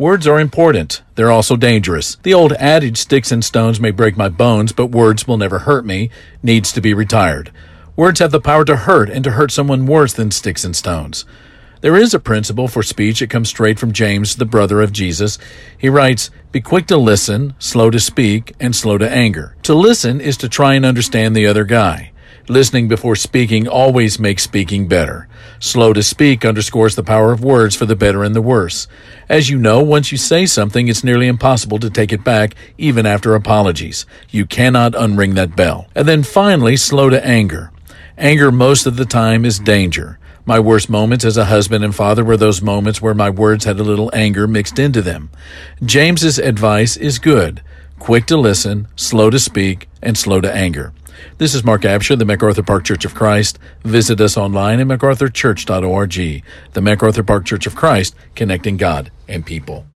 Words are important. They're also dangerous. The old adage, sticks and stones may break my bones, but words will never hurt me, needs to be retired. Words have the power to hurt and to hurt someone worse than sticks and stones. There is a principle for speech that comes straight from James, the brother of Jesus. He writes, Be quick to listen, slow to speak, and slow to anger. To listen is to try and understand the other guy. Listening before speaking always makes speaking better. Slow to speak underscores the power of words for the better and the worse. As you know, once you say something, it's nearly impossible to take it back, even after apologies. You cannot unring that bell. And then finally, slow to anger. Anger most of the time is danger. My worst moments as a husband and father were those moments where my words had a little anger mixed into them. James's advice is good. Quick to listen, slow to speak, and slow to anger. This is Mark Absher, the MacArthur Park Church of Christ. Visit us online at macarthurchurch.org. The MacArthur Park Church of Christ, connecting God and people.